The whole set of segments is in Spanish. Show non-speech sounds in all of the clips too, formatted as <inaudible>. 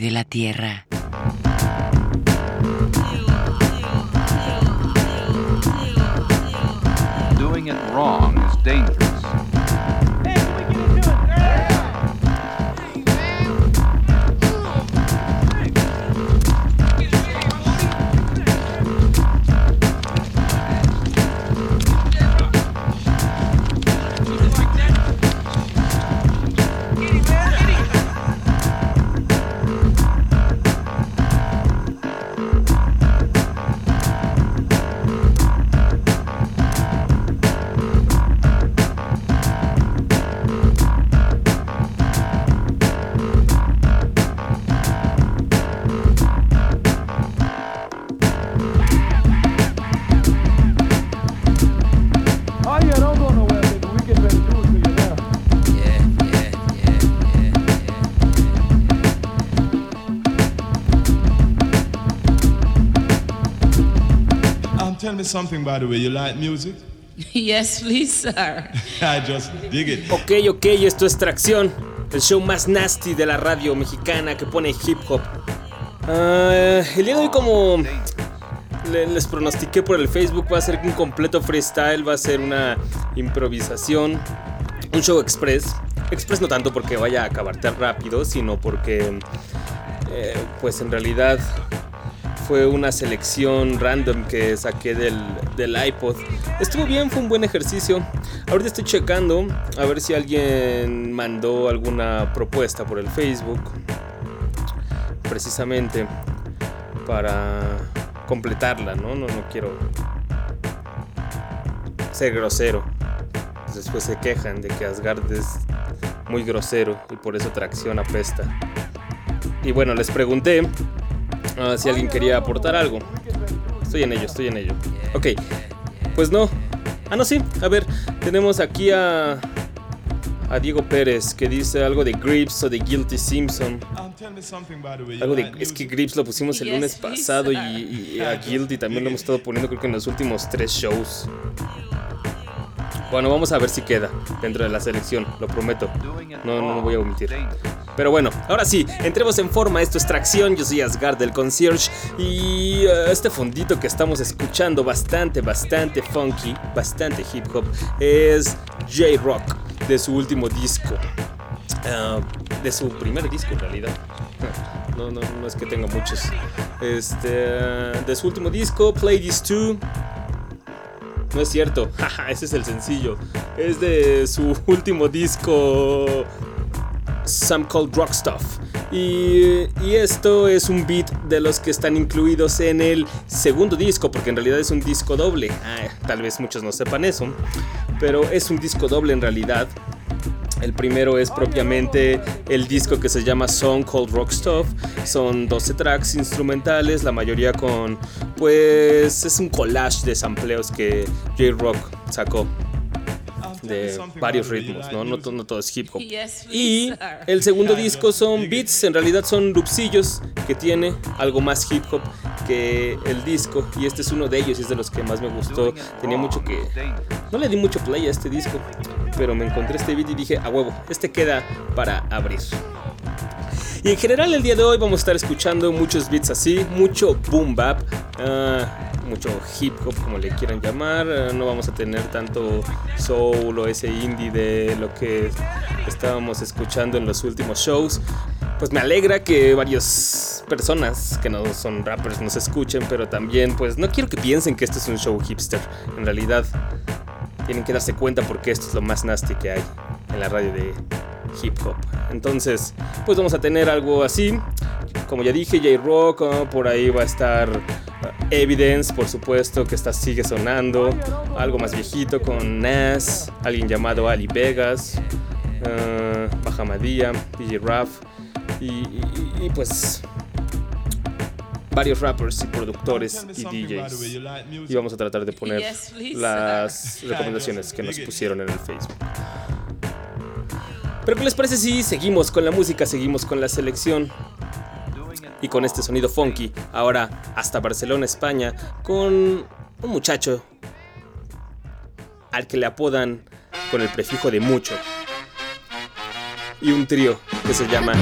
de la Tierra. Tell me something, by the way. You like music? <laughs> Yes, please, sir. I just dig it. Ok, ok, esto es Tracción, el show más nasty de la radio mexicana que pone hip hop. Ah, el día de hoy como le- les pronostiqué por el Facebook va a ser un completo freestyle, va a ser una improvisación, un show express. Express no tanto porque vaya a acabar tan rápido, sino porque eh, pues en realidad fue una selección random que saqué del, del iPod. Estuvo bien, fue un buen ejercicio. Ahorita estoy checando a ver si alguien mandó alguna propuesta por el Facebook. Precisamente para completarla, ¿no? No, no quiero ser grosero. Después se quejan de que Asgard es muy grosero y por eso tracción apesta. Y bueno, les pregunté Ah, si alguien quería aportar algo. Estoy en ello, estoy en ello. Ok, pues no. Ah, no, sí. A ver, tenemos aquí a. A Diego Pérez que dice algo de Grips o de Guilty Simpson. Algo de. Es que? Grips lo pusimos el lunes pasado y, y a Guilty también lo hemos estado poniendo, creo que en los últimos tres shows. Bueno, vamos a ver si queda dentro de la selección, lo prometo. No, no lo voy a omitir. Pero bueno, ahora sí, entremos en forma. Esto es Tracción. Yo soy Asgard del Concierge. Y eh, este fondito que estamos escuchando, bastante, bastante funky, bastante hip hop, es J-Rock de su último disco. Ah, de su primer disco en realidad. No, no, no es que tenga muchos. Este, de su último disco, Play This 2. No es cierto, jaja, <laughs> ese es el sencillo. Es de su <laughs> último disco, Some Called Rock Stuff. Y, y esto es un beat de los que están incluidos en el segundo disco, porque en realidad es un disco doble. Ah, tal vez muchos no sepan eso, pero es un disco doble en realidad. El primero es propiamente el disco que se llama Song Called Rock Stuff. Son 12 tracks instrumentales, la mayoría con, pues, es un collage de sampleos que J-Rock sacó de varios ritmos, ¿no? No, todo es hip hop. Y el segundo disco son beats, en realidad son loopsillos que tiene algo más hip hop que el disco. Y este es uno de ellos es de los que más me gustó. Tenía mucho que... No le di mucho play a este disco, pero me encontré este beat y dije, a huevo, este queda para abrir. Y en general el día de hoy vamos a estar escuchando muchos beats así, mucho boom bap, ah, mucho hip hop como le quieran llamar. ah, no vamos a tener tanto soul o ese indie de lo que estábamos escuchando en los últimos shows. Pues me alegra que varias personas que no son rappers nos escuchen, pero también pues no quiero que piensen que esto es un show hipster. En realidad tienen que darse cuenta porque esto es lo más nasty que hay en la radio de hip hop. Entonces, pues vamos a tener algo así. Como ya dije, J-Rock, por ahí va a estar ah, Evidence, por supuesto, que está, sigue sonando. Algo más viejito con Nas, alguien llamado Ali Vegas, ah, Bajamadía, DJ Raf y, y- y, pues varios rappers y productores y DJs. Y vamos a tratar de poner las <laughs> recomendaciones que nos pusieron en el Facebook. Pero ¿qué les parece si seguimos con la música, seguimos con la selección? Y con este sonido funky, ahora hasta Barcelona, España, con un muchacho al que le apodan con el prefijo de mucho. y un trío que se llama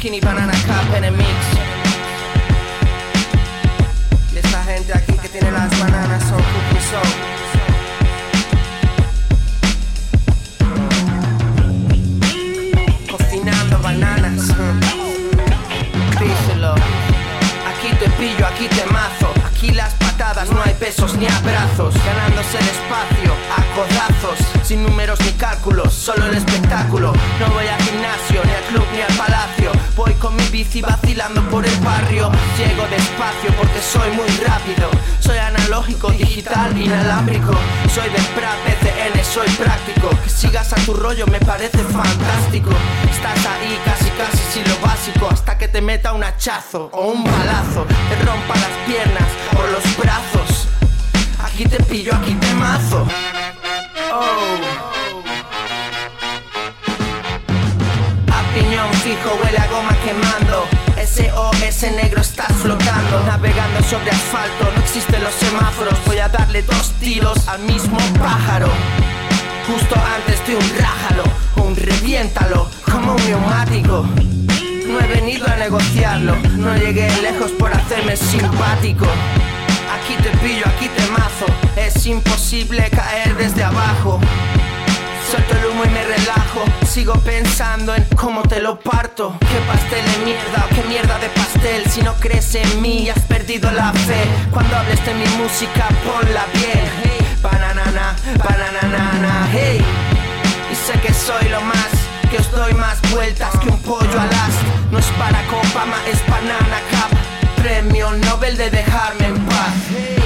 Skinny Banana Cup en el mix. Esta gente aquí que tiene las bananas son cookies. Cocinando bananas. Díselo. Aquí te pillo, aquí te mazo. Aquí las patadas no hay pesos ni abrazos. Ganándose el espacio a codazos. Sin números ni cálculos, solo el espectáculo. No voy al gimnasio, ni al club, ni al palacio. Voy con mi bici vacilando por el barrio. Llego despacio porque soy muy rápido. Soy analógico, digital, inalámbrico. Soy de Prat, PCN, soy práctico. Que sigas a tu rollo me parece fantástico. Estás ahí casi casi sin lo básico. Hasta que te meta un hachazo o un balazo. Te rompa las piernas o los brazos. Aquí te pillo, aquí te mazo. A piñón fijo huele a goma quemando. SOS negro estás flotando, navegando sobre asfalto. No existen los semáforos. Voy a darle dos tiros al mismo pájaro. Justo antes de un rájalo, un reviéntalo como un neumático. No he venido a negociarlo, no llegué lejos por hacerme simpático. Aquí te pillo, aquí te mazo, es imposible caer desde abajo. Suelto el humo y me relajo, sigo pensando en cómo te lo parto. Qué pastel de mierda o qué mierda de pastel. Si no crees en mí, has perdido la fe. Cuando hables de mi música, ponla bien. Bananana, bananana, hey. Y sé que soy lo más, que os doy más vueltas que un pollo al as. No es para Obama, es Banana Cup. Premio Nobel de dejarme en paz.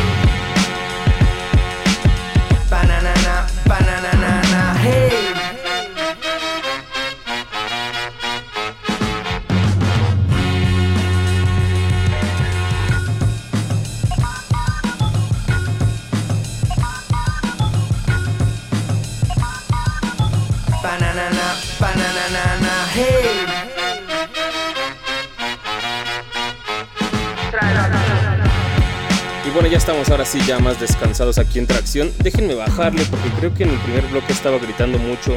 Bueno, ya estamos ahora sí ya más descansados aquí en tracción. Déjenme bajarle porque creo que en el primer bloque estaba gritando mucho.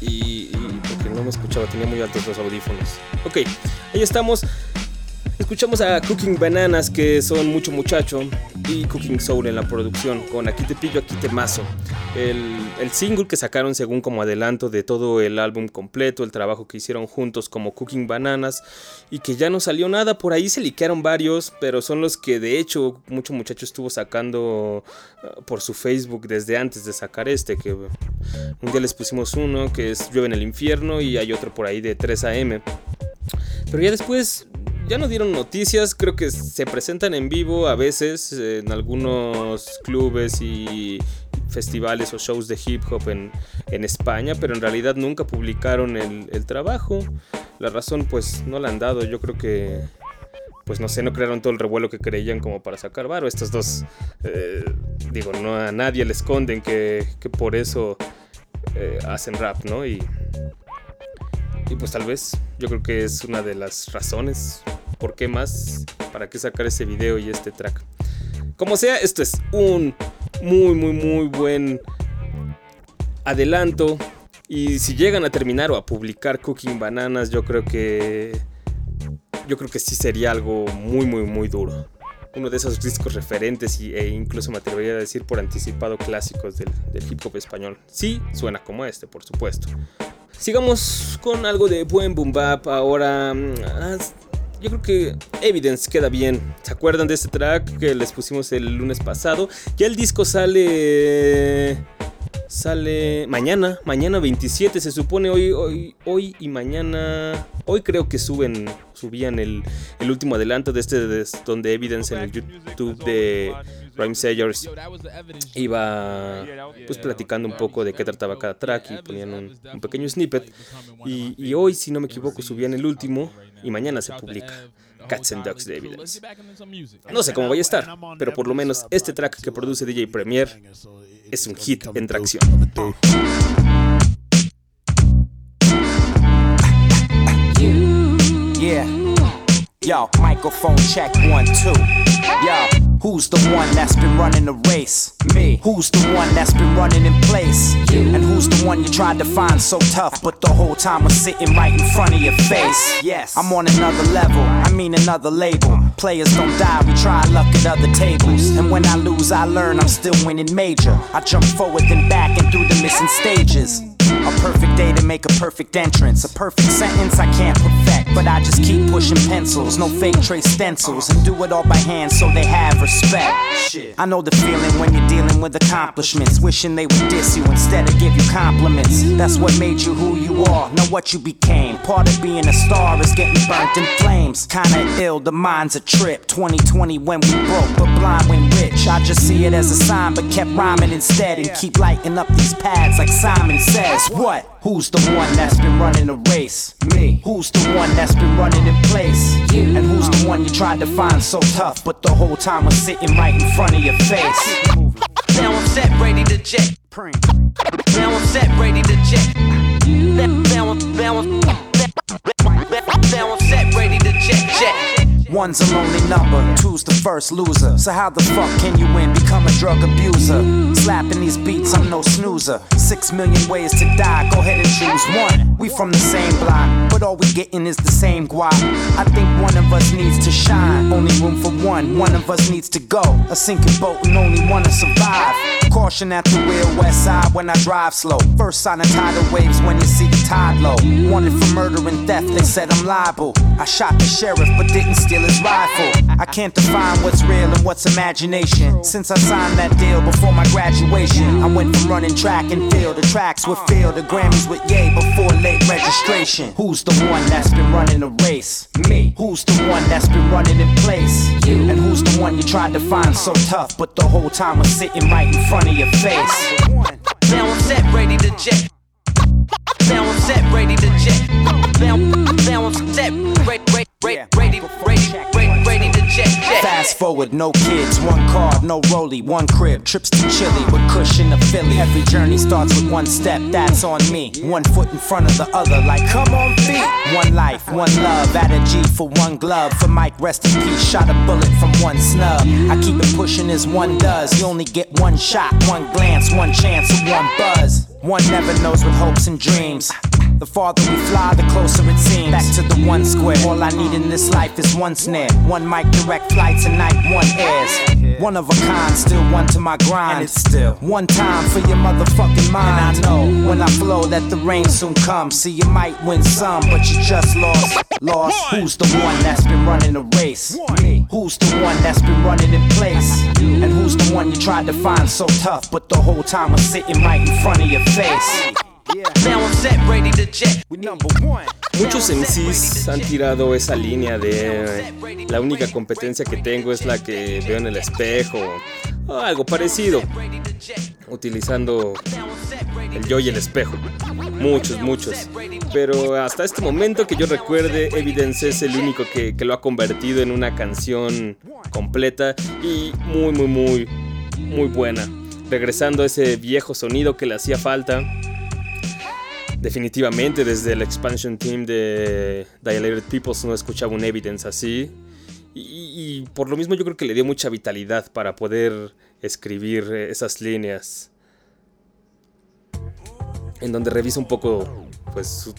Y, porque no me escuchaba, tenía muy altos los audífonos. Ok, ahí estamos. Escuchamos a Cooking Bananas, que son mucho muchacho, y Cooking Soul en la producción, con Aquí te pillo, aquí te mazo. El, el single que sacaron según como adelanto de todo el álbum completo, el trabajo que hicieron juntos como Cooking Bananas, y que ya no salió nada, por ahí se liquearon varios, pero son los que de hecho mucho muchacho estuvo sacando uh, por su Facebook desde antes de sacar este, que un día les pusimos uno que es Llueve en el infierno, y hay otro por ahí de 3 AM. Pero ya después ya no dieron noticias, creo que se presentan en vivo a veces en algunos clubes y festivales o shows de hip hop en, España, pero en realidad nunca publicaron el, trabajo. La razón pues no la han dado, yo creo que pues no sé, no crearon todo el revuelo que creían como para sacar varo. Estos dos, eh, digo, no a nadie le esconden que, que por eso eh, hacen rap, ¿no? Y, y pues tal vez yo creo que es una de las razones por qué más, para qué sacar ese video y este track. Como sea, esto es un muy, muy, muy buen adelanto. Y si llegan a terminar o a publicar Cooking Bananas, yo creo que. Yo creo que sí sería algo muy, muy, muy duro. Uno de esos discos referentes y, e incluso me atrevería a decir por anticipado clásicos del, del hip hop español. Sí, suena como este, por supuesto. Sigamos con algo de buen boom bap. Ahora, yo creo que Evidence queda bien. ¿Se acuerdan de este track que les pusimos el lunes pasado? Ya el disco sale. Sale mañana, mañana 27. Se supone hoy, hoy, hoy y mañana. Hoy creo que suben, subían el, el último adelanto de este de, donde Evidence en el YouTube de Rhyme Sayers iba pues platicando un poco de qué trataba cada track y ponían un, un pequeño snippet. Y, y hoy, si no me equivoco, subían el último y mañana se publica. Cats and Dogs de Evidence. No sé cómo vaya a estar, pero por lo menos este track que produce DJ Premier es un hit en tracción. Yeah. Yo, microphone check one, two. Yo. Who's the one that's been running the race? Me. Who's the one that's been running in place? You. And who's the one you tried to find so tough, but the whole time was sitting right in front of your face? Yes. I'm on another level, I mean another label. Players don't die, we try luck at other tables. And when I lose, I learn I'm still winning major. I jump forward then back and through the missing stages. A perfect day to make a perfect entrance. A perfect sentence I can't perfect, but I just keep pushing pencils. No fake trace stencils, and do it all by hand so they have respect. I know the feeling when you're dealing with accomplishments. Wishing they would diss you instead of give you compliments. That's what made you who you are, not what you became. Part of being a star is getting burnt in flames. Kinda ill, the mind's a trip. 2020 when we broke, but blind when rich. I just see it as a sign, but kept rhyming instead. And keep lighting up these pads like Simon says. What? Who's the one that's been running the race? Me. Who's the one that's been running in place? You. And who's the one you tried to find so tough, but the whole time was sitting right in front of your face? Now I'm set, ready to jet. Now I'm set, ready to jet. Now I'm, now I'm, now I'm, now I'm set, ready to jet, jet. One's a lonely number, two's the first loser. So how the fuck can you win? Become a drug abuser. Slapping these beats, I'm no snoozer. Six million ways to die, go ahead and choose one. We from the same block, but all we getting is the same guap. I think one of us needs to shine. Only room for one, one of us needs to go. A sinking boat and only one to survive. Caution at the wheel, west side when I drive slow. First sign of tidal waves when you see the tide low. Wanted for murder and theft, they said I'm liable. I shot the sheriff but didn't steal his rifle. I can't define what's real and what's imagination. Since I signed that deal before my graduation, I went from running track and field to tracks with field to Grammys with Yay before late registration. Who's the one that's been running the race? Me. Who's the one that's been running in place? You. And who's the one you tried to find so tough, but the whole time was sitting right in front of your face? Now I'm set, ready to jet. Now I'm set, ready to jet. Now, now I'm set, ready, ready, ready, ready, ready, ready to jet. Fast forward, no kids, one car, no rollie, one crib, trips to Chile with cushion to Philly. Every journey starts with one step, that's on me. One foot in front of the other, like come on feet. One life, one love, at a G for one glove. For Mike, rest in peace, shot a bullet from one snub. I keep it pushing as one does. You only get one shot, one glance, one chance, and one buzz. One never knows with hopes and dreams. The farther we fly, the closer it seems. Back to the one square. All I need in this life is one snare. One mic, direct flight tonight, one airs. One of a kind, still one to my grind. And it's still one time for your motherfucking mind. And I know when I flow that the rain soon comes. See, you might win some, but you just lost. Lost. Who's the one that's been running the race? Me. Who's the one that's been running in place? And who's the one you tried to find so tough, but the whole time was sitting right in front of your face? Muchos MCs han tirado esa línea de la única competencia que tengo es la que veo en el espejo. o algo parecido, utilizando el yo y el espejo. Muchos, muchos. Pero hasta este momento que yo recuerde, Evidence es el único que, que lo ha convertido en una canción completa y muy, muy, muy, muy buena. Regresando a ese viejo sonido que le hacía falta definitivamente desde el expansion team de Dilated Peoples no escuchaba un evidence así. Y, por lo mismo yo creo que le dio mucha vitalidad para poder escribir esas líneas. En donde revisa un poco pues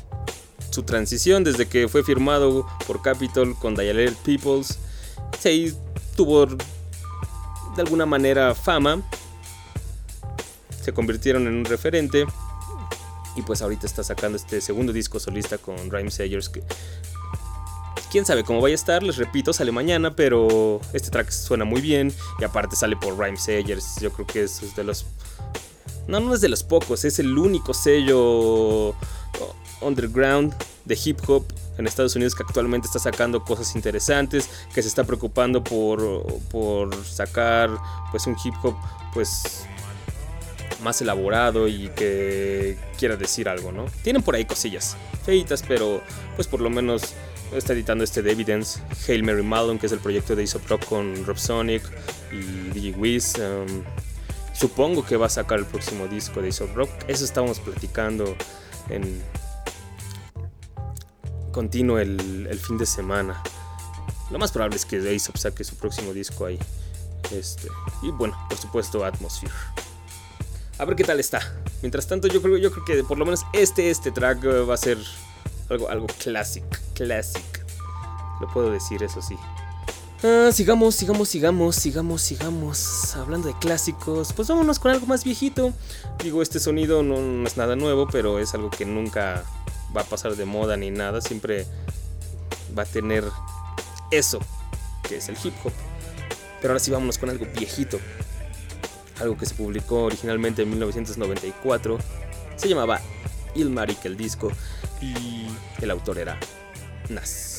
su, transición desde que fue firmado por Capitol con Dilated Peoples. Sí, tuvo de alguna manera fama. Se convirtieron en un referente. Y pues ahorita está sacando este segundo disco solista con Rhyme Sayers que quién sabe cómo vaya a estar, les repito, sale mañana, pero este track suena muy bien y aparte sale por Rhyme Sayers, yo creo que es de los no, no es de los pocos, es el único sello underground de hip hop en Estados Unidos que actualmente está sacando cosas interesantes, que se está preocupando por, por sacar pues un hip hop pues más elaborado y que quiera decir algo, ¿no? Tienen por ahí cosillas feitas, pero pues por lo menos está editando este de Evidence, Hail Mary Malone, que es el proyecto de Isop Rock con Rob Sonic y DJ Wiz. Um, supongo que va a sacar el próximo disco de Isop Rock. Eso estábamos platicando en continuo el, el fin de semana. Lo más probable es que Aesop saque su próximo disco ahí Este, y bueno, por supuesto, Atmosphere. A ver qué tal está. Mientras tanto, yo creo, yo creo que por lo menos este, este track eh, va a ser algo, algo classic, classic. Lo puedo decir, eso sí. Ah, sigamos, sigamos, sigamos, sigamos, sigamos. Hablando de clásicos, pues vámonos con algo más viejito. Digo, este sonido no, no es nada nuevo, pero es algo que nunca va a pasar de moda ni nada. Siempre va a tener eso, que es el hip hop. Pero ahora sí vámonos con algo viejito. Algo que se publicó originalmente en 1994. Se llamaba Ilmarik el disco y el autor era Nas.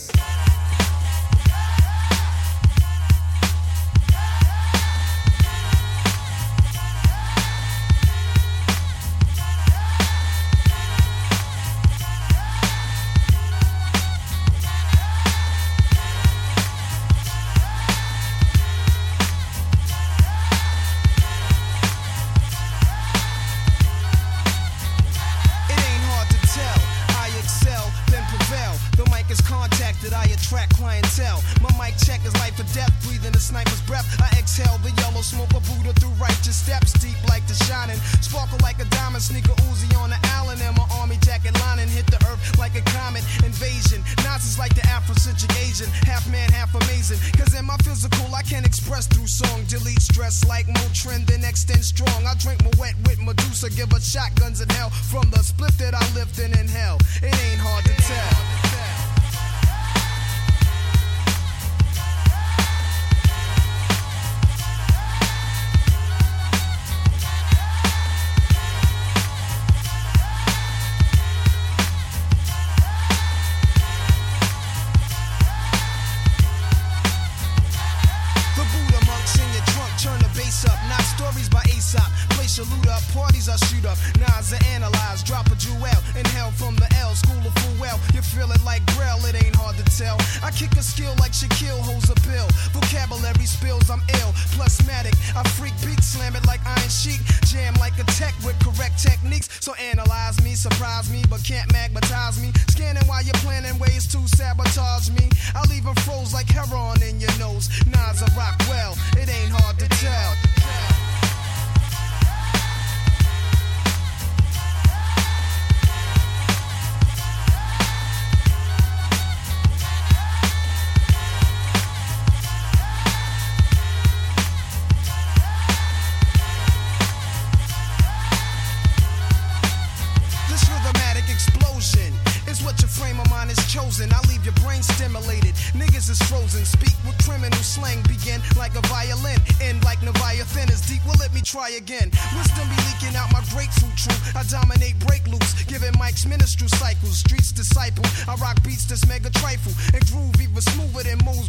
Sparkle like a diamond, sneaker Uzi on the Allen, and my army jacket lining hit the earth like a comet invasion. Nazis like the Afrocentric Asian, half man, half amazing. Cause in my physical, I can't express through song. Delete stress like Motrin, then extend strong. I drink my wet with Medusa, give her shotguns in hell from the split that I lived in in hell. It ain't hard to tell.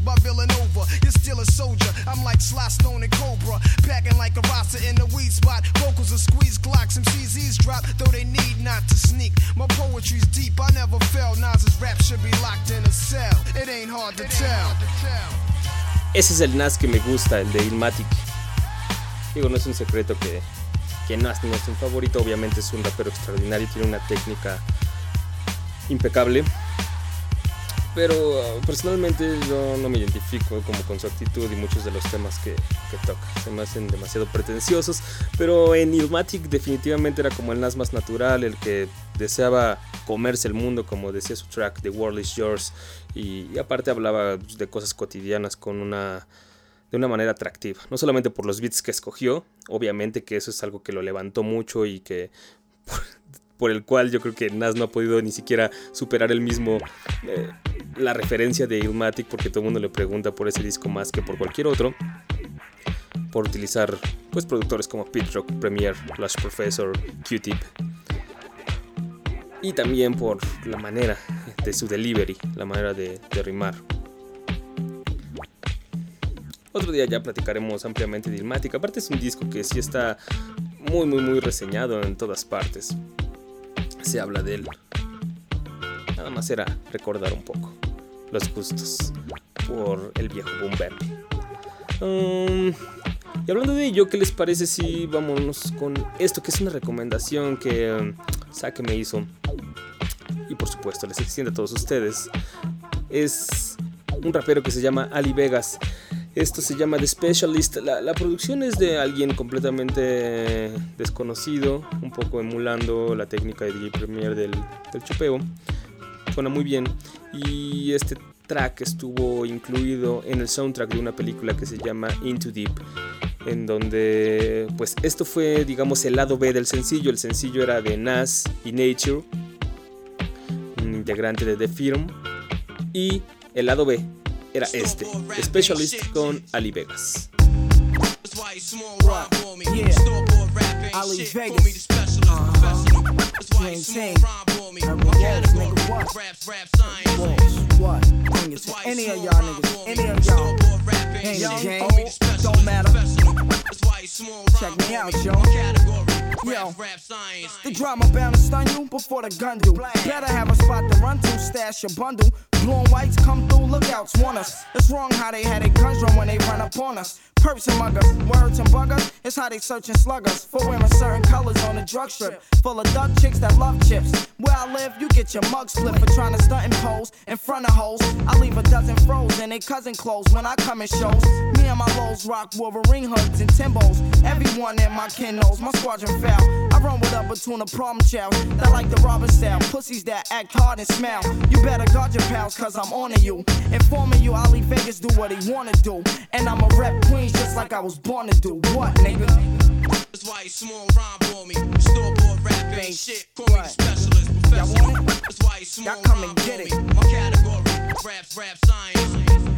By. Ese es el Nas que me gusta, el de Ilmatic. Digo, no es un secreto que, que Nas no es un favorito, obviamente es un rapero extraordinario, tiene una técnica impecable. Pero personalmente yo no me identifico como con su actitud y muchos de los temas que, toca. Se me hacen demasiado pretenciosos. Pero en Ilmatic definitivamente era como el Nas más natural, el que deseaba comerse el mundo, como decía su track, The World is Yours. Y, y aparte hablaba pues, de cosas cotidianas con una de una manera atractiva. No solamente por los beats que escogió, obviamente que eso es algo que lo levantó mucho y que por, el cual yo creo que Nas no ha podido ni siquiera superar el mismo eh, la referencia de Illmatic porque todo el mundo le pregunta por ese disco más que por cualquier otro. Por utilizar pues productores como Pete Rock, Premiere, Flash Professor, Q-Tip. Y también por la manera de su delivery, la manera de, de rimar. Otro día ya platicaremos ampliamente de Illmatic. Aparte es un disco que sí está muy muy muy reseñado en todas partes. Se habla de él. Nada más era recordar un poco los gustos por el viejo boom. Um, y hablando de ello, ¿qué les parece si vámonos con esto que es una recomendación que um, Sake me hizo? Y por supuesto les extiende a todos ustedes. Es un rapero que se llama Ali Vegas. Esto se llama The Specialist. La, la, producción es de alguien completamente desconocido, un poco emulando la técnica de DJ Premier del, del chopeo. Suena muy bien. Y este track estuvo incluido en el soundtrack de una película que se llama Into Deep en donde pues esto fue digamos el lado B del sencillo el sencillo era de Nas y Nature un integrante de The Firm y el lado B era este Specialist con Ali Vegas. Check me out, yo. Yo, the drama to stun you before the gun do. Better have a spot to run to, stash your bundle. Blue and whites come through, lookouts want us. It's wrong how they had a guns run when they run upon us. Perps and muggers, words and buggers, it's how they search and slug. For wearing certain colors on the drug strip. Full of duck chicks that love chips. Where I live, you get your mug split for trying to stunt and pose in front of hoes. I leave a dozen froze in they cousin clothes when I come in shows. Me and my lows rock Wolverine hoods and Timbos. Everyone in my kin knows my squadron foul. I run with up between a problem child that like the robber style. Pussies that act hard and smile. You better guard your pals, cause I'm on to you. Informing you, I'll Vegas do what he wanna do. And I'm a rep Queens just like I was born to do. What, nigga? That's why you small rhyme for me. Store bought rap ain't shit. Call me the specialist. Professor. Y'all want it? That's why you small Y'all come rhyme and get for it. me. My category, raps, rap science.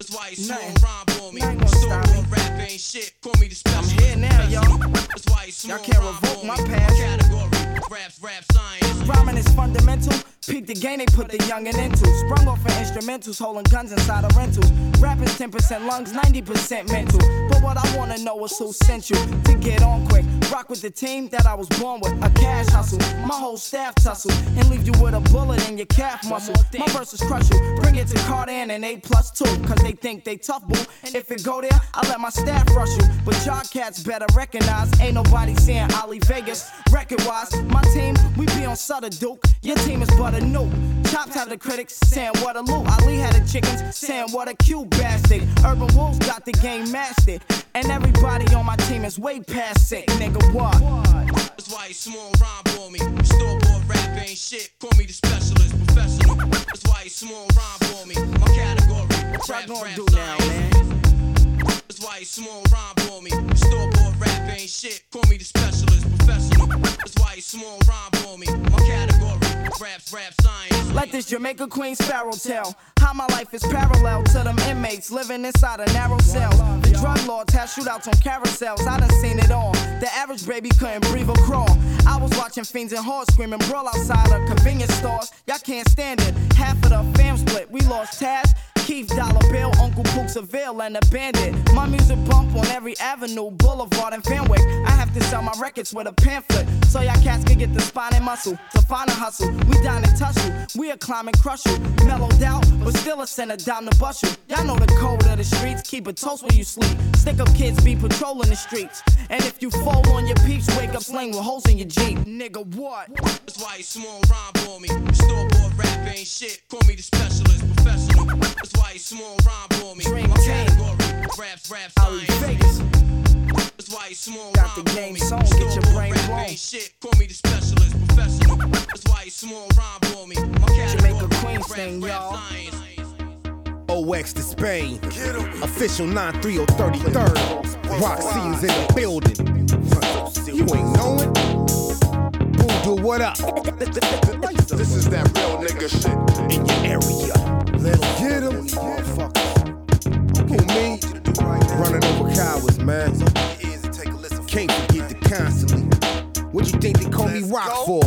That's why small Nothing. rhyme for me. Nothing gonna Store stop me. bought rap ain't shit. Call me the I'm here now, y'all. That's why small Y'all can't revoke my past. category, raps, rap science. Rhyming is fundamental. Peak the game they put the youngin' into. Sprung off of instrumentals, holding guns inside of rentals. Rappers 10% lungs, 90% mental. But what I wanna know is who sent you to get on quick. Rock with the team that I was born with. A cash hustle, my whole staff tussle. And leave you with a bullet in your calf muscle. My verses crush you. Bring it to Carter and an A plus two. Cause they think they tough, boo. If it go there, I let my staff rush you. But y'all cats better recognize. Ain't nobody saying Ali Vegas. Record wise, my team, we be on Sutter Duke. Your team is but a new. Chops have the critics saying what a loot. Ali had the chickens saying what a cute bastard. Urban Wolves got the game mastered. And everybody on my team is way past sick. Nigga, what? That's why you small rhyme for me. Store bought rap ain't shit. Call me the specialist, professional. That's why you small rhyme for me. My category, What rap, gonna rap do now, man? That's why you small rhyme for me. Store bought rap ain't shit. Call me the specialist, professional. That's why you small rhyme for me. My category, rap, rap science. Like this Jamaica Queen Sparrow tell How my life is parallel to them inmates living inside a narrow cell. The drug lords have shootouts on carousels. I done seen it all. The average baby couldn't breathe or crawl. I was watching fiends and whores screaming brawl outside of convenience stores. Y'all can't stand it. Half of the fam split. We lost Taz. Keith Dollar Bill, Uncle Pook Seville, and a Bandit. My music bump on every avenue, Boulevard, and Fenwick. I have to sell my records with a pamphlet, so y'all cats can get the spine and muscle to find a hustle. We down and tussle, we a climb and crush you. Mellowed out, but still a center down the bus you. Y'all know the code of the streets, keep a toast when you sleep. Stick up kids be patrolling the streets, and if you fall on your peeps, wake up slang with holes in your Jeep. Nigga, what? That's why you small rhyme for me. Store bought rap ain't shit. Call me the specialist, professional. That's why you small rhyme for me. Dream My team. category, raps, rap Ali science. Vegas. That's why you small Got the game for me. get your brain rap blown. shit. Call me the specialist, professional. That's why you small rhyme for me. My category, Jamaica Queens rap, thing, y'all. science. OX to Spain. Official 93033rd. Rock scenes in the building. You ain't knowing. Voodoo, what up? This is that real nigga shit. In your area. Let's get him. Who me? Running over cowards, man. Can't forget the constantly. What you think they call me rock for?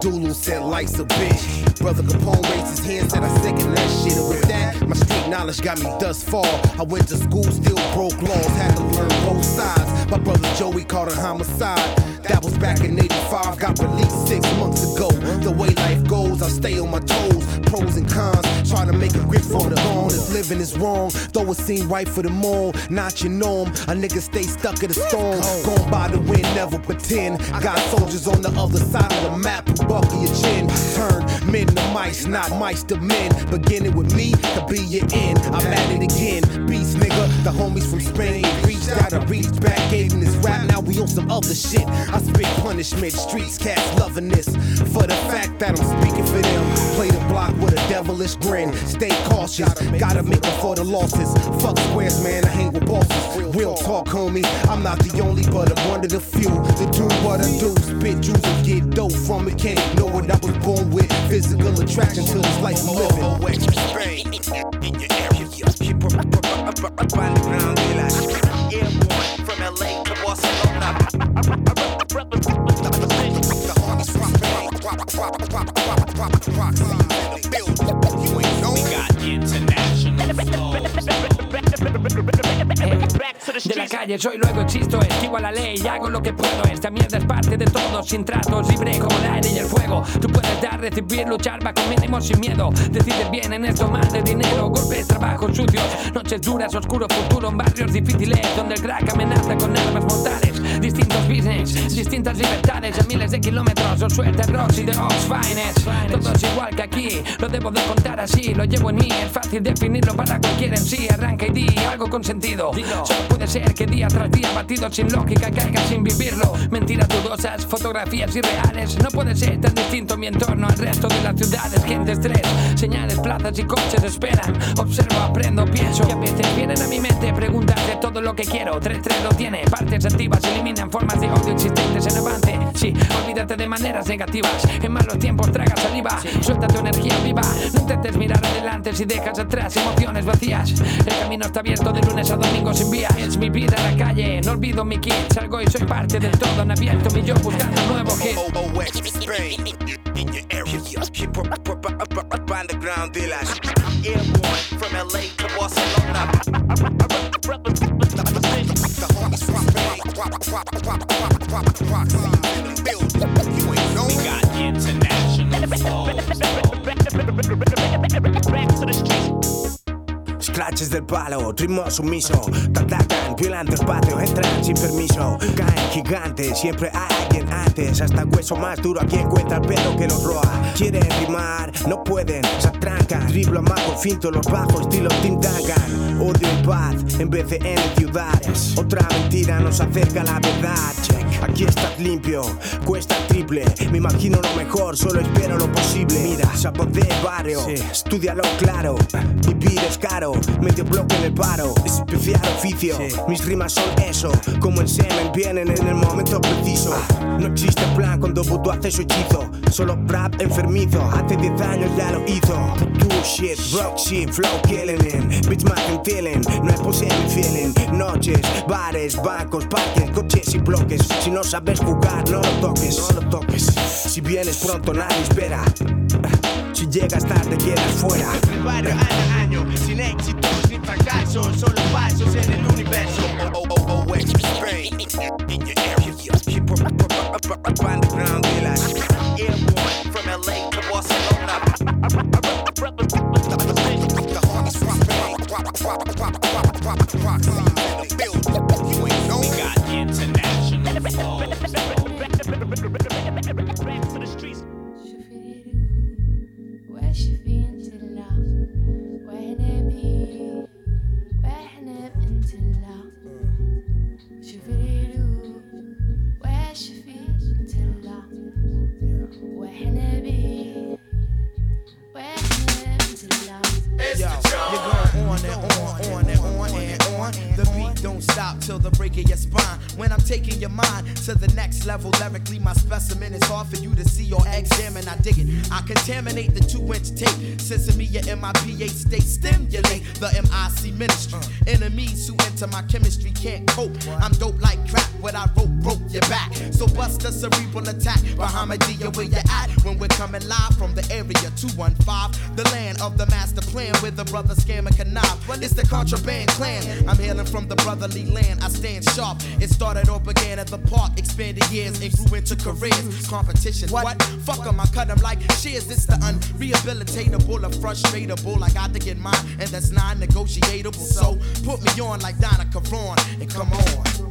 Dulu said life's a bitch. Brother Capone raised his hand, said I second that shit. And with that, my street knowledge got me thus far. I went to school, still broke laws, had to learn both sides. My brother Joey caught a homicide. That was back in 85, got released six months ago. The way life goes, I stay on my toes. Pros and cons, try to make a grip for the long. This living is wrong, though it seem right for them all. Not your norm, a nigga stay stuck in the storm. Gone by the wind, never pretend. Got soldiers on the other side of the map who buckle your chin. Turn men to mice, not mice to men. Beginning with me to be your end. I'm at it again. Beast nigga, the homies from Spain and reach. back, gave him this rap. Now we on some other shit. I spit punishment, streets cats loving this. For the fact that I'm speaking for them. Play the block with a devilish grin. Stay cautious, gotta make up for the losses. Fuck squares, man, I hang with bosses. Real talk, homie. I'm not the only, but I'm one of the few to do what I do. Spit juice and get dope from it. Can't ignore what I was born with. Physical attraction to this life we living. in your area. Keep up, up, up, up, up they like airborne De la calle soy, luego existo, esquivo a la ley, hago lo que puedo. Esta mierda es parte de todo, sin tratos, libre como el aire y el fuego. Tú puedes dar, recibir, luchar bajo mínimo sin miedo. Decides bien en esto, más de dinero, golpes, trabajos sucios, noches duras, oscuro futuro en barrios difíciles, donde el crack amenaza con armas mortales. Distintos business, distintas libertades a miles de kilómetros, o suerte Roxy de Ox Finest. Todo es igual que aquí, lo debo de contar así, lo llevo en mí, es fácil definirlo para cualquiera en sí. Arranca y di algo con sentido. Solo puede ser que día tras día, batido sin lógica, caiga sin vivirlo. Mentiras dudosas, fotografías irreales. No puede ser tan distinto mi entorno al resto de las ciudades. Gente estrés, señales, plazas y coches esperan. Observo, aprendo, pienso. Y a veces vienen a mi mente preguntas de todo lo que quiero. 3-3 lo tiene, partes activas eliminan formas de odio existentes en avance. Sí, olvídate de maneras negativas. En malos tiempos traga saliva. Suelta tu energía viva. No intentes mirar adelante si dejas atrás emociones vacías. El camino está abierto de lunes a domingo sin vía. Es mi vida en la calle. No olvido mi kit. Salgo y soy parte del todo. En abierto mi yo buscando un nuevo hit. from LA to Barcelona. International flows. Back to the Scratches del palo, ritmo sumiso. Te atacan, violan el patio, entran sin permiso. Caen gigantes, siempre hay alguien antes. Hasta hueso más duro aquí encuentra el pedo que los roa Quieren rimar, no pueden, se atrancan. Driblo amago, finto los bajos, estilo Tim Duncan. Odio y paz, en vez de en ciudades. Otra mentira nos acerca a la verdad Aquí estás limpio, cuesta triple. Me imagino lo mejor, solo espero lo posible. Mira, sapo del barrio, estudialo claro. Vivir es caro, medio bloque en el paro. Especial oficio, mis rimas son eso. Como el semen vienen en el momento preciso. No existe plan cuando Voodoo hace su hechizo. Solo rap enfermizo, hace 10 años ya lo hizo. Do shit, rock shit, flow killing it. Bitch más feeling, no es posible feeling. Noches, bares, bancos, parques, coches y bloques Si no sabes jugar, no lo toques, no lo toques Si vienes pronto nadie espera Si llegas tarde quedas fuera Barrio año año, sin éxitos ni fracasos, solo pasos en el universo. Oh, oh, oh, oh, Spain, in your area. Keep up, up, up, up, up on the ground, they like airborne from LA to Barcelona. The homies rock, rock, rock, rock, rock, rock, rock, rock, in the building. You ain't know. We got Oh. Stop till the break of your spine. When I'm taking your mind to the next level, lyrically, my specimen is hard for you to see or examine. I dig it. I contaminate the two inch tape. Sesame, your MIPA state stimulate the MIC ministry. Uh. Enemies who enter my chemistry can't cope. I'm dope like crap. What I wrote broke your back. So bust a cerebral attack. Bahamadia, where you at? When we're coming live from the area 215, the land of the master plan where the brother scam and connive. Well, it's the contraband clan. I'm hailing from the brotherly land. I stand sharp. It started or began at the park, expanded years and grew into careers. Competition, what? fuck Fuck 'em, I cut cut 'em like shears. It's the unrehabilitatable, or frustratable. I got to get mine, and that's non negotiable. So put me on like Donna Caron and come on.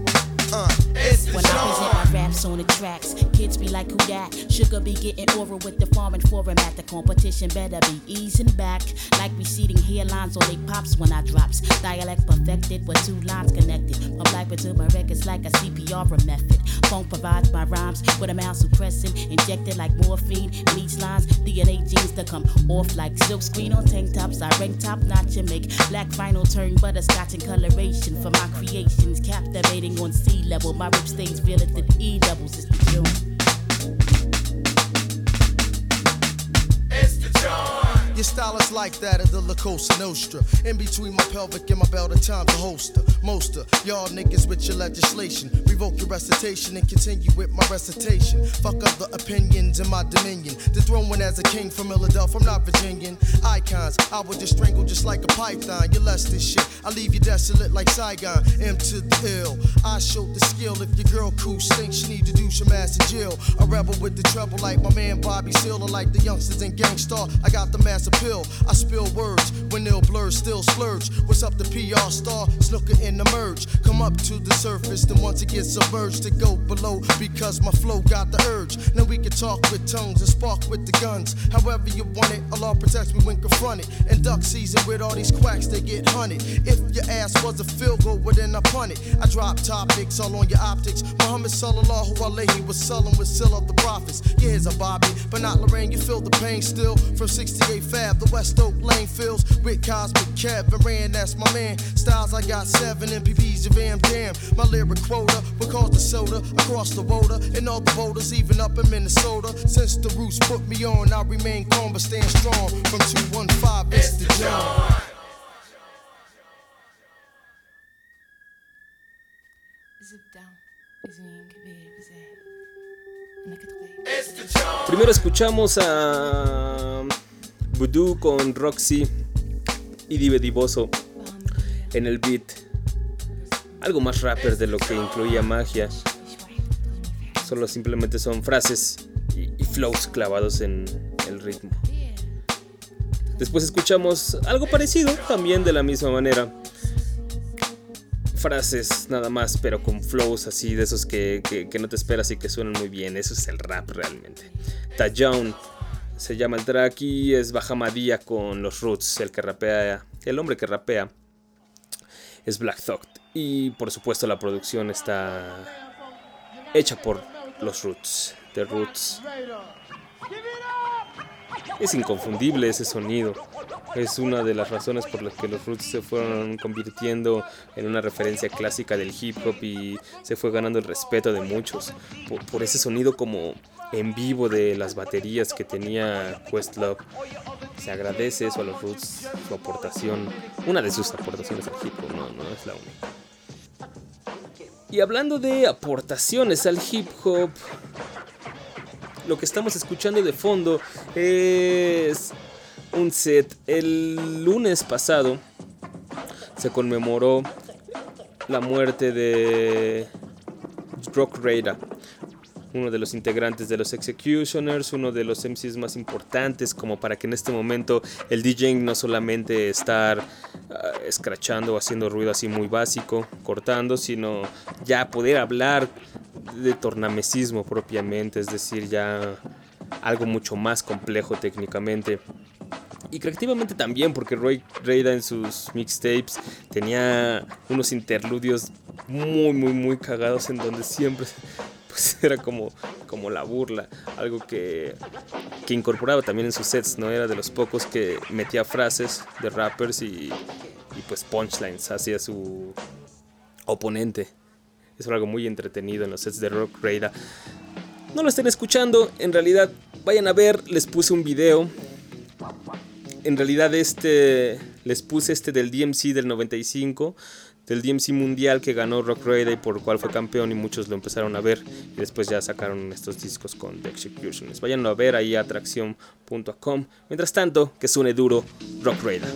Uh, it's the When I present my raps on the tracks, kids be like, who that? Sugar be getting over with the foreign format. The competition better be easing back. Like receding hairlines on they pops when I drops. Dialect perfected with two lines connected. From black to my records like a CPR method. Funk provides my rhymes with a mouse suppressing. Injected like morphine. In each lines, DNA genes to come off like silk screen on tank tops. I rank top notch and make black vinyl turn butterscotch and coloration for my creations. Captivating on sea level. My rip stains feel it the E doubles. It's the June. Your style is like that of the La Cosa Nostra. In between my pelvic and my belt, at times a holster. Moster, y'all niggas with your legislation. Revoke your recitation and continue with my recitation. Fuck other opinions in my dominion. The throne as a king from Philadelphia, I'm not Virginian. Icons, I would just strangle just like a python. You less this shit. I leave you desolate like Saigon. M to the hill. I showed the skill. If your girl cool stinks, she need to do some ass in jail. A rebel with the trouble like my man Bobby Seale or like the youngsters in Gangstar. I got the mass appeal. I spill words when they'll blur, still splurge. What's up, the PR star? Snooker in the merge. Come up to the surface, then once it gets submerged, to go below because my flow got the urge. Now we can talk with tongues and spark with the guns. However you want it, Allah protects me when confronted. And duck season with all these quacks, they get hunted. If your ass was a field goal, well then I punt it. I drop topics all on your optics. Muhammad sallallahu alayhi was selling with seal of the prophets. Yeah, here's a Bobby, but not Lorraine. You feel the pain still from 68 Fab, the West Oak Lane fills with Cosmic Kevin Rand. That's my man. Styles I got seven MPBs of Am Damn. My lyric quota will cause the soda across the water and all the voters, even up in Minnesota. Since the roots put me on, I remain calm but stand strong. From 215, it's the John. Primero escuchamos a Voodoo con Roxy y Dive Divoso en el beat. Algo más rapper de lo que incluía magia. Solo simplemente son frases y, flows clavados en el ritmo. Después escuchamos algo parecido, también de la misma manera. Frases nada más, pero con flows así de esos que, que- no te esperas y que suenan muy bien. Eso es el rap realmente. Tajown se llama el track y es Bahamadía con los Roots. El que rapea, el hombre que rapea es Black Thought. Y por supuesto la producción está hecha por los Roots. The Roots. Es inconfundible ese sonido. Es una de las razones por las que los Roots se fueron convirtiendo en una referencia clásica del hip hop y se fue ganando el respeto de muchos. Por ese sonido como en vivo de las baterías que tenía Questlove. Se agradece eso a los Roots, su aportación, una de sus aportaciones al hip hop, no, no es la única. Y hablando de aportaciones al hip hop, lo que estamos escuchando de fondo es un set. El lunes pasado se conmemoró la muerte de Rock Raider, uno de los integrantes de los Executioners, uno de los MCs más importantes, como para que en este momento el DJing no solamente estar ah, escrachando o haciendo ruido así muy básico, cortando, sino ya poder hablar de tornamesismo propiamente, es decir, ya algo mucho más complejo técnicamente. Y creativamente también, porque Roy Reida en sus mixtapes tenía unos interludios muy, muy, muy cagados en donde siempre pues <laughs> era como, como la burla, algo que, que incorporaba también en sus sets, ¿no? Era de los pocos que metía frases de rappers y, y pues punchlines hacia su oponente. Es algo muy entretenido en los sets de Rock Raider. No lo estén escuchando, en realidad vayan a ver, les puse un video. En realidad este les puse este del DMC del 95, del DMC mundial que ganó Rock Raider y por cual fue campeón y muchos lo empezaron a ver y después ya sacaron estos discos con The Executioners. Vayan a ver ahí a atracción.com. Mientras tanto, que suene duro Rock Raider.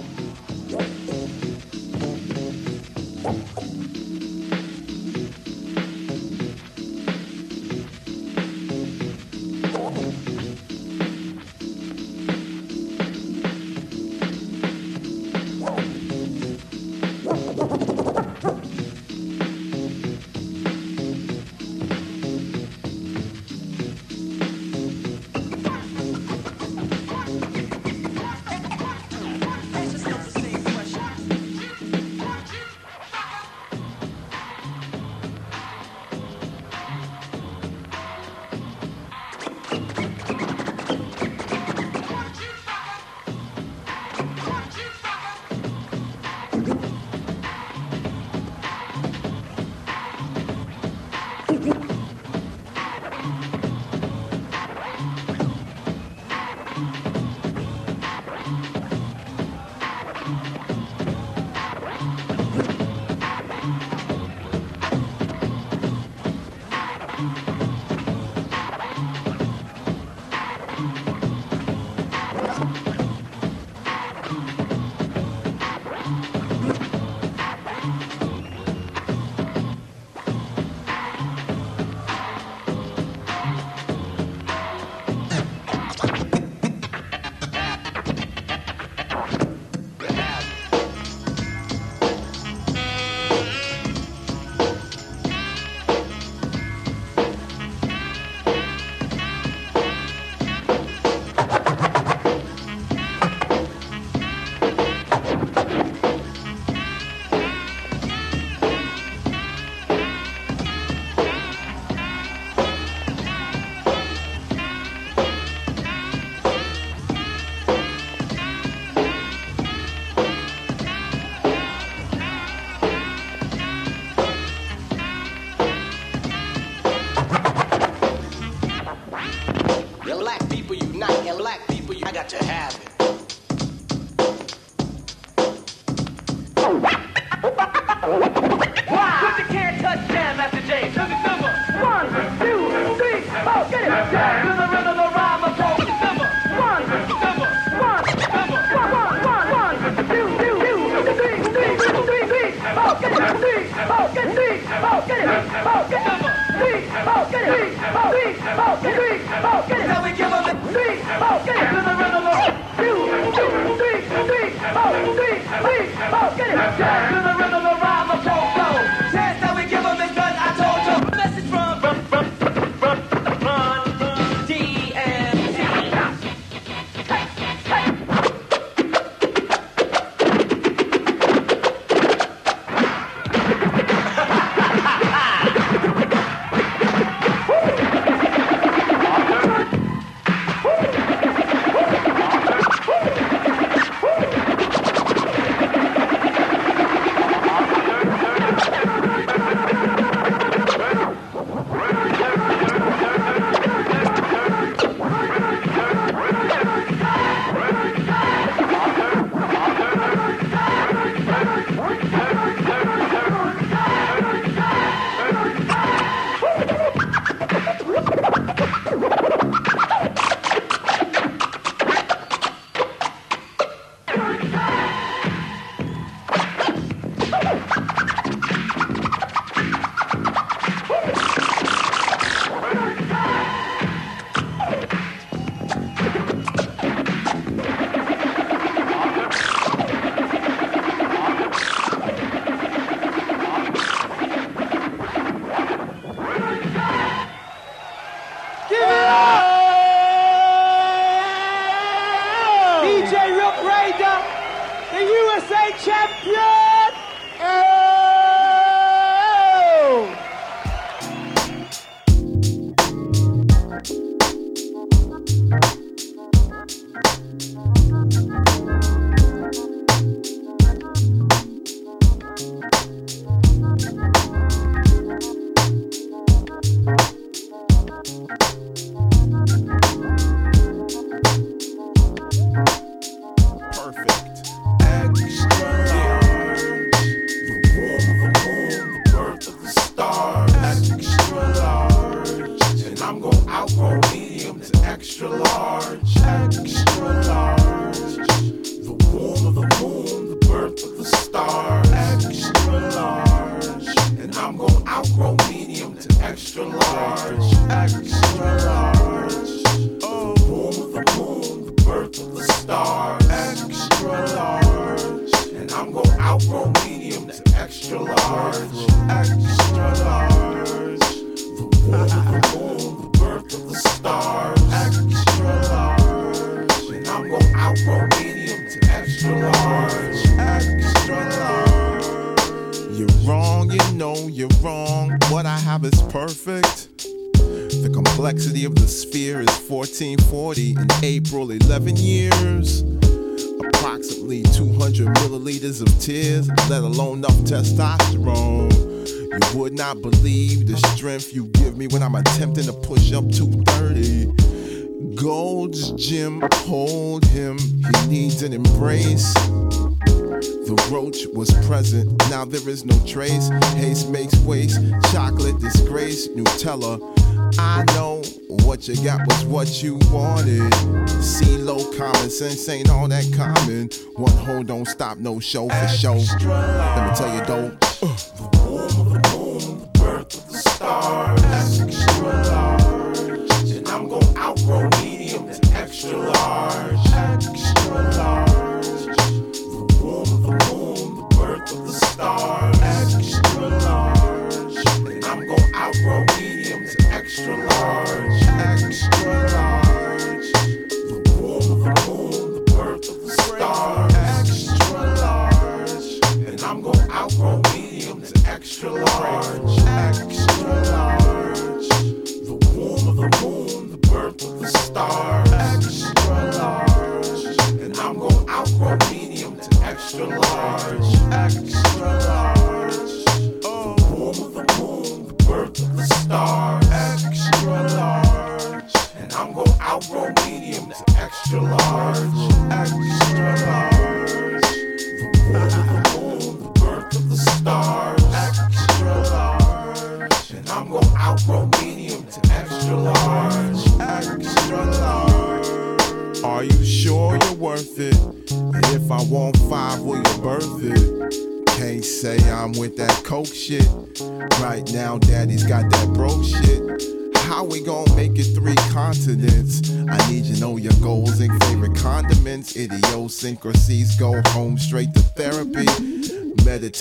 what you got was what you wanted. See low common sense ain't all that common. One hole don't stop, no show for show. Let me tell you though.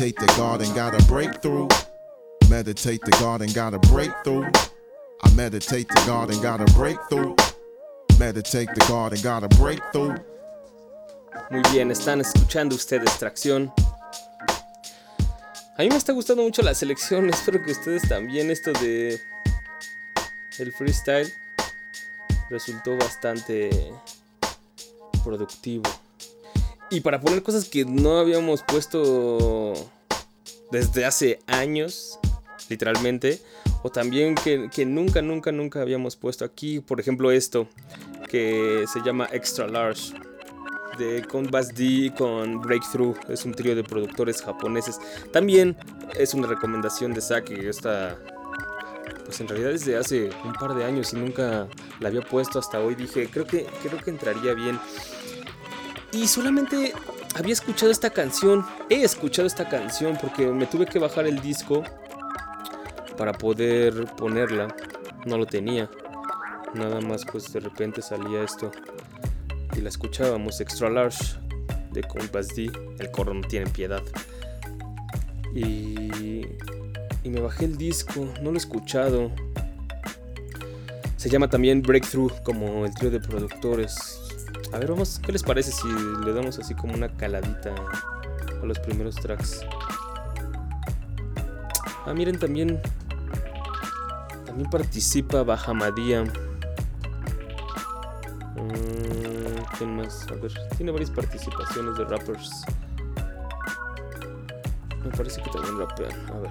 Meditate the garden, got a breakthrough. Meditate the garden, got a breakthrough. I meditate the garden, got a breakthrough. Meditate the garden, got a breakthrough. Muy bien, están escuchando ustedes Tracción. A mí me está gustando mucho la selección, <laughs> espero que ustedes también. Esto de el freestyle resultó bastante productivo. Y para poner cosas que no habíamos puesto desde hace años, literalmente, o también que, que nunca, nunca, nunca habíamos puesto aquí, por ejemplo esto, que se llama Extra Large de Conbas D con Breakthrough. Es un trío de productores japoneses. También es una recomendación de Saki. Esta, pues en realidad desde hace un par de años y nunca la había puesto hasta hoy. Dije, creo que, creo que entraría bien. Y solamente había escuchado esta canción. He escuchado esta canción porque me tuve que bajar el disco para poder ponerla. No lo tenía. Nada más pues de repente salía esto y la escuchábamos Extra Large de Compass D. El coro no tiene piedad. Y, y me bajé el disco, no lo he escuchado. Se llama también Breakthrough, como el trío de productores. A ver, vamos, ¿qué les parece si le damos así como una caladita a los primeros tracks? Ah, miren, también. También participa Bahamadía. Mm, ¿Quién más? A ver, tiene varias participaciones de rappers. Me parece que también rapean. A ver.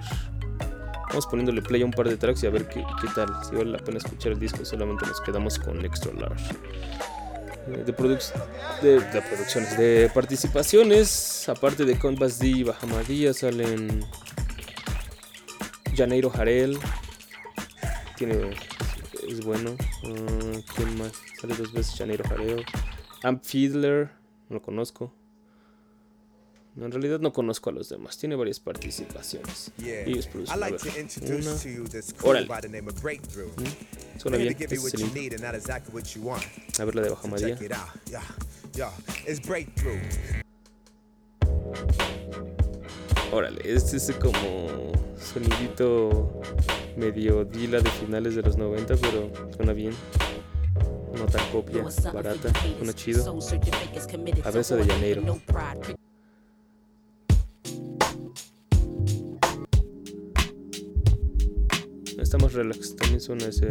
Vamos poniéndole play a un par de tracks y a ver qué, qué tal. Si vale la pena escuchar el disco, solamente nos quedamos con Extra Large. De, produc de, producciones, de participaciones, aparte de Conbas D y Bahamadía, salen Janeiro Jarel, tiene, es bueno. Uh, ¿Quién más? Sale dos veces Janeiro Jarel. Amp Fiedler, no lo conozco. No, en realidad no conozco a los demás. Tiene varias participaciones. Yeah. Ellos producen. Like ver, to introduce una. to you this crew Órale. by the name of Breakthrough. ¿Mm? Suena bien. to give you Este what es you el need and not exactly what you want. A ver la de. It's Breakthrough. Órale, este es como sonidito medio dila de finales de los 90, pero suena bien. No tan copia, barata, suena chido. A de Janeiro. Está más relax, también suena ese,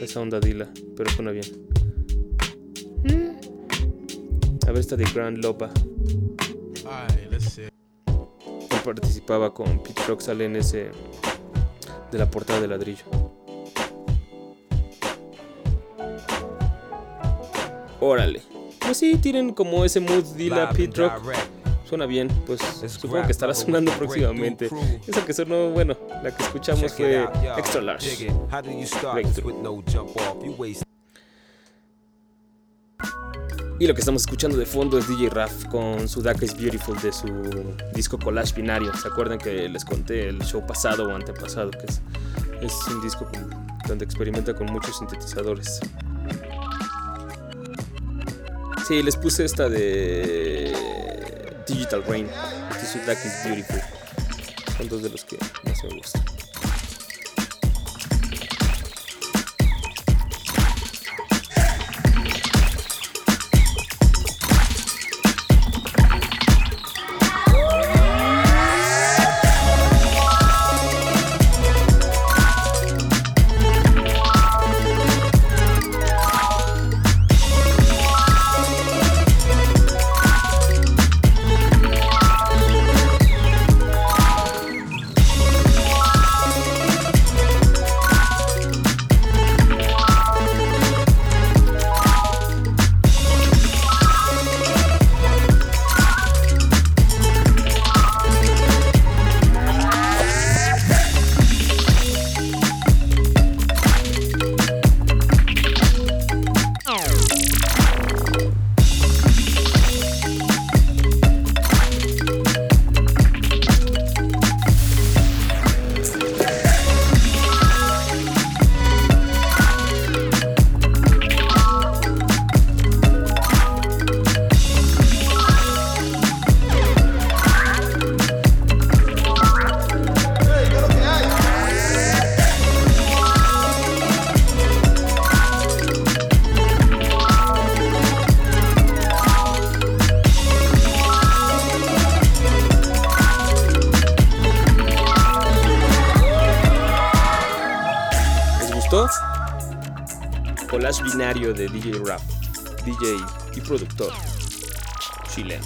esa onda dila, pero suena bien. A ver esta de Grand Lopa. Alright, let's see. Él participaba con Pete Rock, sale en ese de la portada de ladrillo. Órale. Pues sí, tienen como ese mood Dila Pete Rock. Suena bien, pues supongo que estará sonando próximamente. Esa que sonó, bueno, la que escuchamos fue. Extra Large. Y lo que estamos escuchando de fondo es DJ Raf con su Dark is Beautiful de su disco Collage Binario. ¿Se acuerdan que les conté el show pasado o antepasado? Que es, es un disco con- donde experimenta con muchos sintetizadores. Sí, les puse esta de Digital Rain. Este es su is Beautiful. Son dos de los que más me gustan. De DJ Rap, DJ y productor chileno.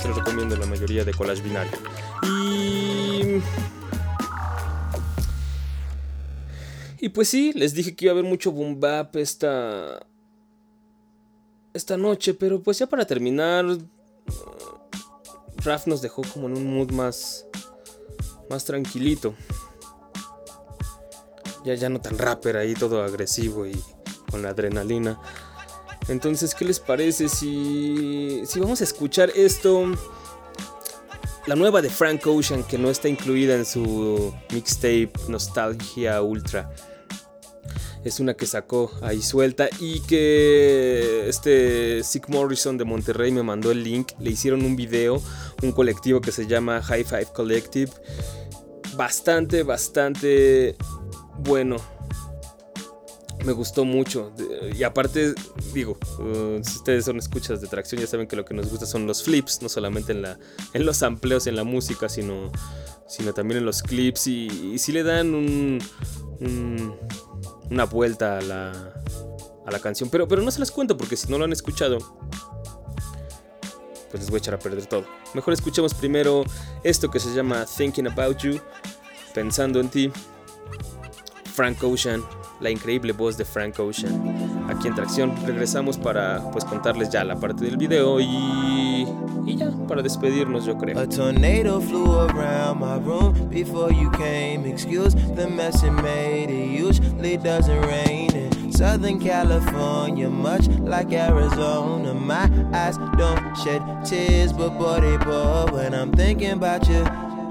Se lo recomiendo la mayoría de collage binario. Y. Y pues sí, les dije que iba a haber mucho boom bap esta. Esta noche, pero pues ya para terminar. Raf nos dejó como en un mood más. Más tranquilito. Ya, ya no tan rapper ahí, todo agresivo y con la adrenalina. Entonces, ¿qué les parece si, si vamos a escuchar esto? La nueva de Frank Ocean que no está incluida en su mixtape Nostalgia Ultra. Es una que sacó ahí suelta y que este Sick Morrison de Monterrey me mandó el link. Le hicieron un video, un colectivo que se llama High Five Collective. Bastante, bastante bueno me gustó mucho. Y aparte, digo, uh, si ustedes son escuchas de tracción, ya saben que lo que nos gusta son los flips, no solamente en, la, en los amplios, en la música, sino, sino también en los clips. Y, si le dan un, una vuelta a la, a la canción. Pero, pero no se las cuento porque si no lo han escuchado, pues les voy a echar a perder todo. Mejor escuchemos primero esto que se llama Thinking About You, pensando en ti. Frank Ocean la increíble voz de Frank Ocean. Aquí en Tracción regresamos para pues contarles ya la parte del video y, ya para despedirnos yo creo. A tornado flew around my room before you came. Excuse the mess it made. It usually doesn't rain in Southern California, much like Arizona. My eyes don't shed tears, but boy when I'm thinking about you.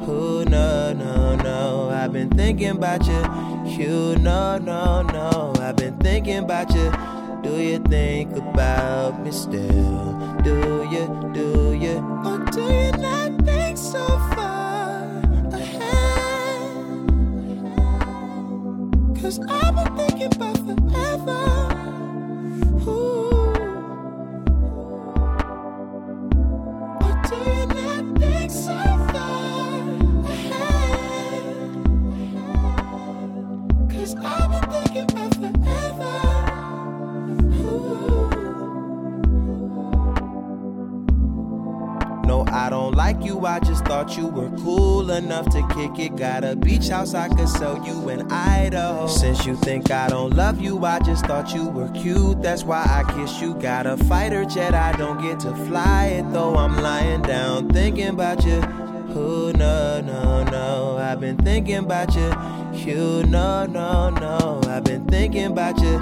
Who no no no I've been thinking about you You no no no I've been thinking about you Do you think about me still? Do you, do you Or do you not think so far ahead? Cause I've been thinking about forever Ooh. You, I just thought you were cool enough to kick it. Got a beach house I could sell you in Idaho. Since you think I don't love you, I just thought you were cute. That's why I kiss you. Got a fighter jet, I don't get to fly it though. I'm lying down thinking about you. Who no no no I've been thinking about you You no no no I've been thinking about you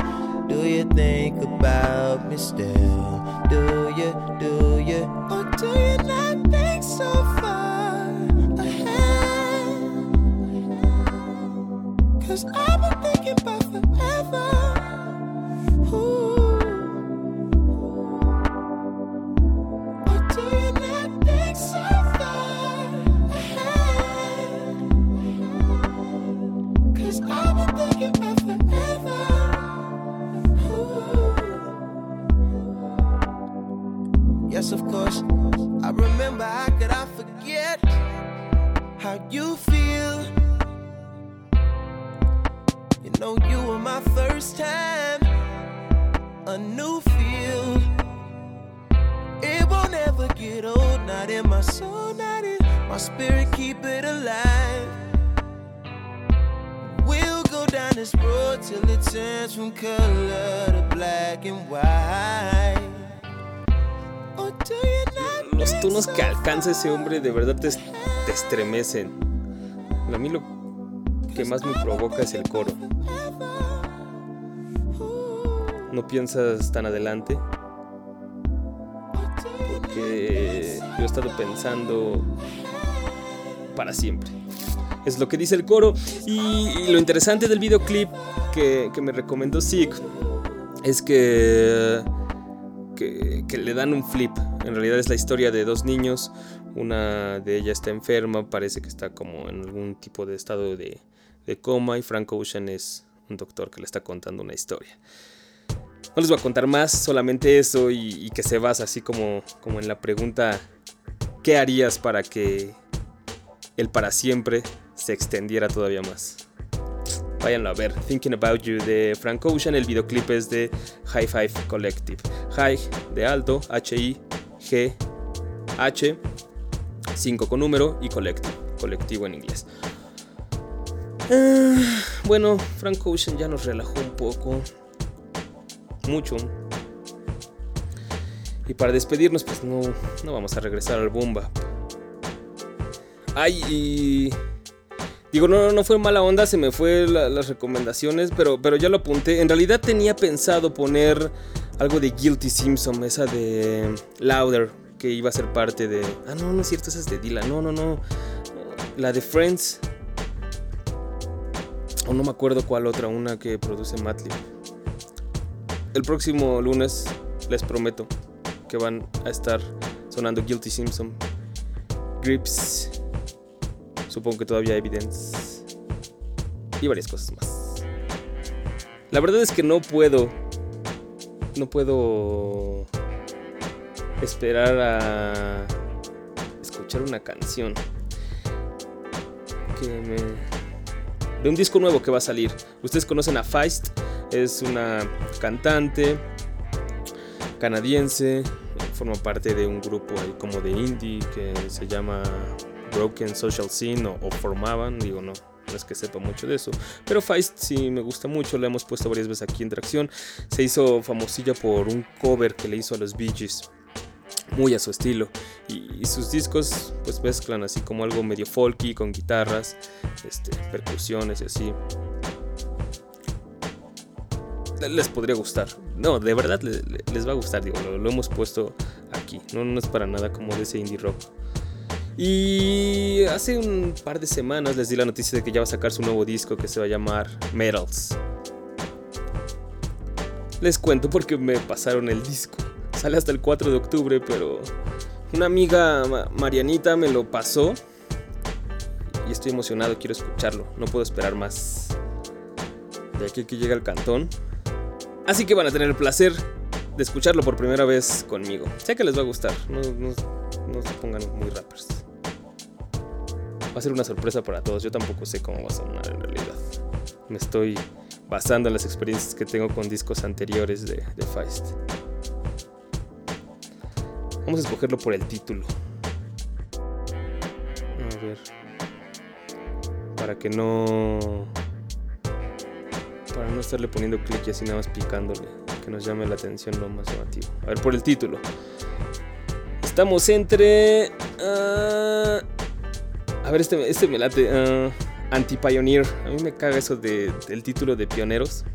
Do you think about me still Do you do you Or do you not Yes, of course. I remember I you feel? You know you were my first time, a new feel. It won't ever get old, not in my soul, not in my spirit, keep it alive. We'll go down this road till it turns from color to black and white. Or do you Los tonos que alcanza ese hombre de verdad te, te estremecen. A mí lo que más me provoca es el coro. No piensas tan adelante. Porque yo he estado pensando para siempre. Es lo que dice el coro. Y, lo interesante del videoclip que, que me recomendó Sig es que, que le dan un flip. En realidad es la historia de dos niños. Una de ellas está enferma, parece que está como en algún tipo de estado de, coma. Y Frank Ocean es un doctor que le está contando una historia. No les voy a contar más, solamente eso y, que se basa así como, como en la pregunta, ¿qué harías para que el para siempre se extendiera todavía más? Váyanlo a ver. Thinking About You de Frank Ocean. El videoclip es de High Five Collective. High de alto, H-I-G, H, 5 con número y collective, colectivo en inglés. Ah, bueno, Frank Ocean ya nos relajó un poco. Mucho. Y para despedirnos, pues no, no vamos a regresar al bomba. Ay, y... Digo, no, no fue mala onda, se me fue las recomendaciones, pero, pero ya lo apunté. En realidad tenía pensado poner algo de Guilty Simpson, esa de Louder, que iba a ser parte de... Ah, no, no es cierto, esa es de Dylan. No, no, no. La de Friends. O no me acuerdo cuál otra, una que produce Matley. El próximo lunes, les prometo, que van a estar sonando Guilty Simpson. Grips. Supongo que todavía Evidence. Y varias cosas más. La verdad es que no puedo. No puedo esperar a escuchar una canción que me de un disco nuevo que va a salir. Ustedes conocen a Feist, es una cantante canadiense, forma parte de un grupo como de indie que se llama Broken Social Scene o, formaban, digo no, no es que sepa mucho de eso. Pero Feist sí me gusta mucho, la hemos puesto varias veces aquí en Tracción. Se hizo famosilla por un cover que le hizo a los Bee Gees muy a su estilo. Y, sus discos pues mezclan así como algo medio folky con guitarras, este, percusiones y así. Les podría gustar. No, de verdad les, va a gustar, digo, lo, hemos puesto aquí. No, no es para nada como de ese indie rock. Y hace un par de semanas les di la noticia de que ya va a sacar su nuevo disco que se va a llamar Metals. Les cuento porque me pasaron el disco sale hasta el 4 de octubre, pero una amiga Marianita me lo pasó y estoy emocionado, quiero escucharlo, no puedo esperar más. De aquí que llega el cantón. Así que van a tener el placer de escucharlo por primera vez conmigo. Sé que les va a gustar, no, no se pongan muy rappers. Va a ser una sorpresa para todos, yo tampoco sé cómo va a sonar en realidad. Me estoy basando en las experiencias que tengo con discos anteriores de, de Feist. Vamos a escogerlo por el título. A ver. Para que no. Para no estarle poniendo clic y así nada más picándole. Que nos llame la atención lo más llamativo. A ver, por el título. Estamos entre. Uh, a ver, este, este me late. Uh, Anti-Pioneer. A mí me caga eso de, del título de pioneros.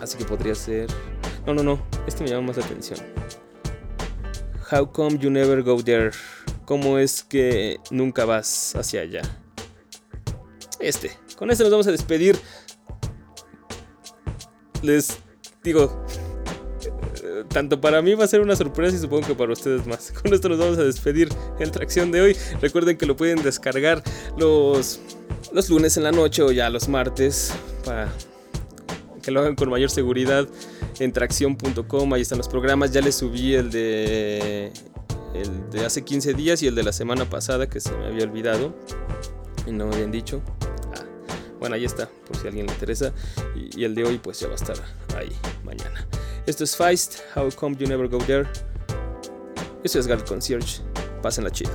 Así que podría ser. No, no, no. Este me llama más la atención. How come you never go there? ¿Cómo es que nunca vas hacia allá? Este. Con este nos vamos a despedir. Les digo, tanto para mí va a ser una sorpresa y supongo que para ustedes más. <laughs> Con esto nos vamos a despedir en tracción de hoy. Recuerden que lo pueden descargar los, los lunes en la noche o ya los martes para que lo hagan con mayor seguridad en tracción.com, ahí están los programas, ya les subí el de el de hace 15 días y el de la semana pasada que se me había olvidado y no me habían dicho. Ah, bueno, ahí está, por si a alguien le interesa. Y, el de hoy pues ya va a estar ahí mañana. Esto es Feist, How Come You Never Go There. Esto es Guard Concierge. Pásenla chido.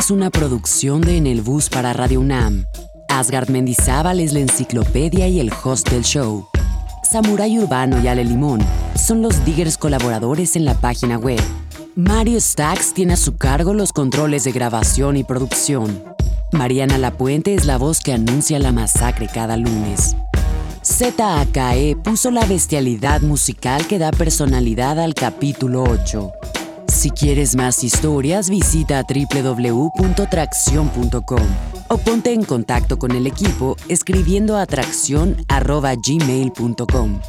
Es una producción de En el Bus para Radio UNAM. Asgard Mendizábal es la enciclopedia y el host del show. Samurai Urbano y Ale Limón son los diggers colaboradores en la página web. Mario Stacks tiene a su cargo los controles de grabación y producción. Mariana Lapuente es la voz que anuncia la masacre cada lunes. ZAKE puso la bestialidad musical que da personalidad al capítulo 8. Si quieres más historias, visita www.tracción.com o ponte en contacto con el equipo escribiendo a tracción.gmail.com.